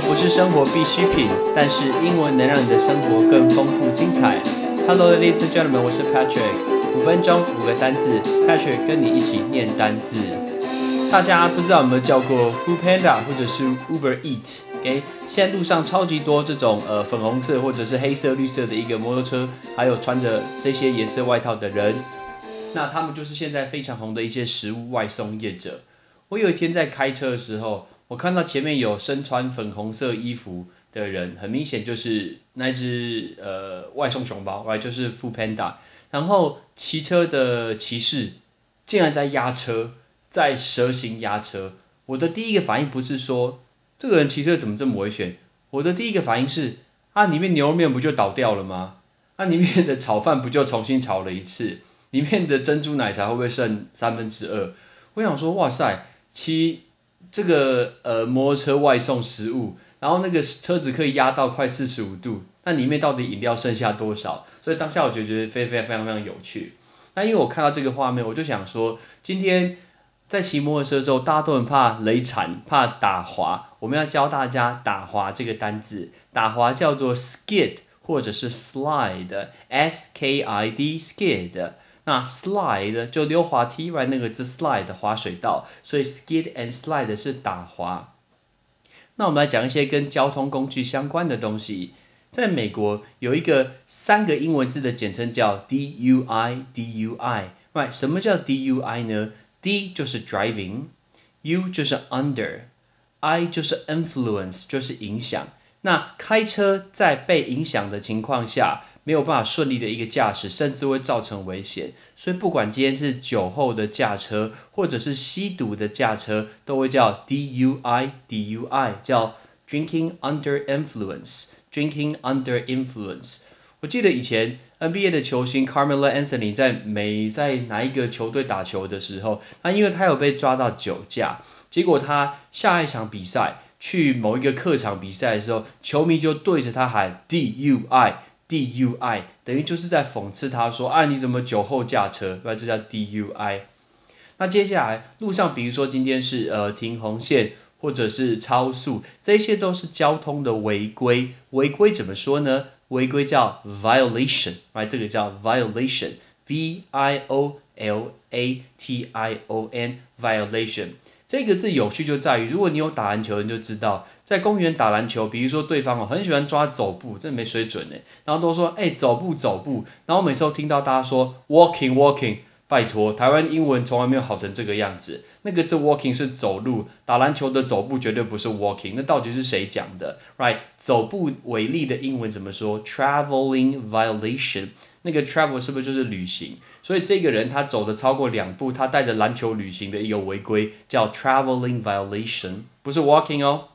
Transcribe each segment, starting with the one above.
不是生活必需品，但是英文能让你的生活更丰富精彩。Hello, ladies and gentlemen，我是 Patrick。五分钟五个单字，Patrick 跟你一起念单字。大家不知道有没有叫过 Food Panda 或者是 Uber Eat？OK，现在路上超级多这种呃粉红色或者是黑色、绿色的一个摩托车，还有穿着这些颜色外套的人，那他们就是现在非常红的一些食物外送业者。我有一天在开车的时候，我看到前面有身穿粉红色衣服的人，很明显就是那只呃外送熊猫，来就是 f o o Panda。然后骑车的骑士竟然在压车。在蛇形压车，我的第一个反应不是说这个人骑车怎么这么危险，我的第一个反应是啊，里面牛肉面不就倒掉了吗？那里面的炒饭不就重新炒了一次？里面的珍珠奶茶会不会剩三分之二？我想说，哇塞，骑这个呃摩托车外送食物，然后那个车子可以压到快四十五度，那里面到底饮料剩下多少？所以当下我就觉得非非常非常非常有趣。那因为我看到这个画面，我就想说今天。在骑摩托车的时候，大家都很怕雷惨，怕打滑。我们要教大家打滑这个单字，打滑叫做 skid 或者是 slide，s k i d skid。那 slide 就溜滑梯，right 那个字 slide 滑水道，所以 skid and slide 是打滑。那我们来讲一些跟交通工具相关的东西。在美国有一个三个英文字的简称叫 D U I，D U I，right 什么叫 D U I 呢？D 就是 driving，U 就是 under，I 就是 influence，就是影响。那开车在被影响的情况下，没有办法顺利的一个驾驶，甚至会造成危险。所以不管今天是酒后的驾车，或者是吸毒的驾车，都会叫 DUI，DUI 叫 drinking under influence，drinking under influence。我记得以前 NBA 的球星 Carmelo Anthony 在美在哪一个球队打球的时候，那因为他有被抓到酒驾，结果他下一场比赛去某一个客场比赛的时候，球迷就对着他喊 DUI DUI，等于就是在讽刺他说啊你怎么酒后驾车？那这叫 DUI。那接下来路上，比如说今天是呃停红线或者是超速，这些都是交通的违规。违规怎么说呢？违规叫 violation，right？这个叫 violation，v i o l a t i o n，violation。这个字有趣就在于，如果你有打篮球，你就知道，在公园打篮球，比如说对方哦很喜欢抓走步，真的没水准呢。然后都说哎走步走步，然后每次都听到大家说 walking walking。拜托，台湾英文从来没有好成这个样子。那个字 walking 是走路，打篮球的走步绝对不是 walking。那到底是谁讲的？Right，走步为例的英文怎么说？Traveling violation。那个 travel 是不是就是旅行？所以这个人他走的超过两步，他带着篮球旅行的一个违规叫 traveling violation，不是 walking 哦。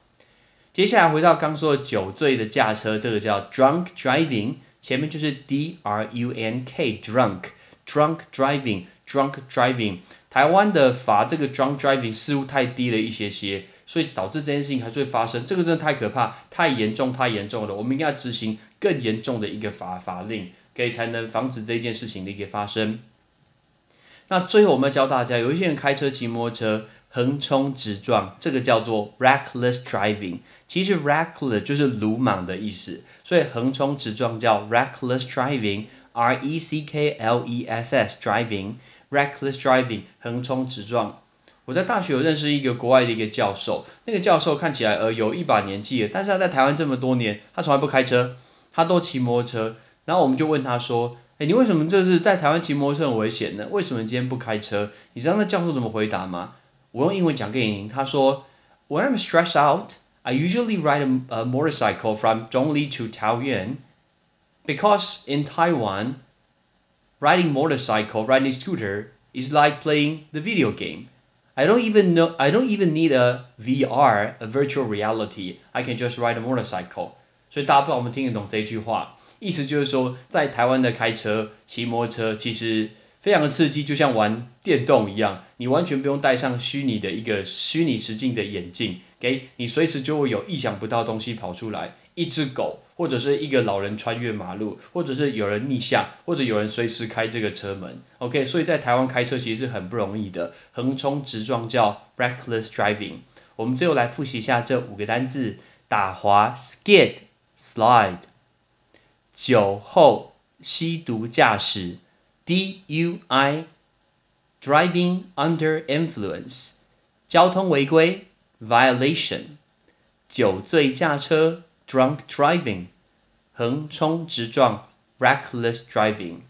接下来回到刚说的酒醉的驾车，这个叫 drunk driving，前面就是 d r u n k drunk。Drunk driving, drunk driving，台湾的罚这个 drunk driving 似乎太低了一些些，所以导致这件事情还是会发生。这个真的太可怕，太严重，太严重了。我们应该要执行更严重的一个法法令，可以才能防止这件事情的一个发生。那最后我们要教大家，有一些人开车骑摩托车横冲直撞，这个叫做 reckless driving。其实 reckless 就是鲁莽的意思，所以横冲直撞叫 reckless driving。R E C K L E S S driving reckless driving 横冲直撞。我在大学有认识一个国外的一个教授，那个教授看起来呃有一把年纪了，但是他在台湾这么多年，他从来不开车，他都骑摩托车。然后我们就问他说：“哎，你为什么就是在台湾骑摩托车很危险呢？为什么今天不开车？”你知道那教授怎么回答吗？我用英文讲给你听。他说：“When I'm stressed out, I usually ride a, a motorcycle from Zhongli to Taoyuan。” Because in Taiwan, riding motorcycle, riding scooter is like playing the video game. I don't even know I don't even need a VR, a virtual reality. I can just ride a motorcycle. 所以大家不知道我们听得懂这句话，意思就是说，在台湾的开车、骑摩托车，其实 非常的刺激，就像玩电动一样，你完全不用戴上虚拟的一个虚拟实境的眼镜，给你随时就会有意想不到东西跑出来，一只狗，或者是一个老人穿越马路，或者是有人逆向，或者有人随时开这个车门，OK，所以在台湾开车其实是很不容易的，横冲直撞叫 reckless driving。我们最后来复习一下这五个单字：打滑 skid slide。酒后吸毒驾驶 DUI driving under influence。交通违规 violation。酒醉驾车 drunk driving。横冲直撞 reckless driving。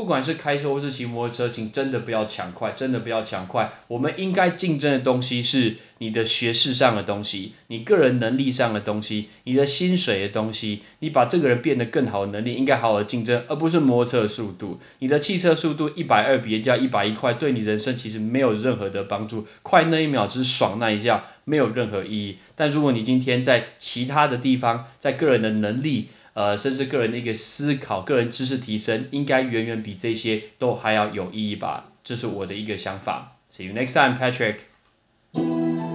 不管是开车或是骑摩托车，请真的不要抢快，真的不要抢快。我们应该竞争的东西是你的学识上的东西，你个人能力上的东西，你的薪水的东西。你把这个人变得更好的能力，应该好好竞争，而不是摩托车速度。你的汽车速度一百二比人家一百一快，对你人生其实没有任何的帮助。快那一秒只是爽那一下，没有任何意义。但如果你今天在其他的地方，在个人的能力，呃，甚至个人的一个思考、个人知识提升，应该远远比这些都还要有意义吧？这是我的一个想法。See you next time, Patrick.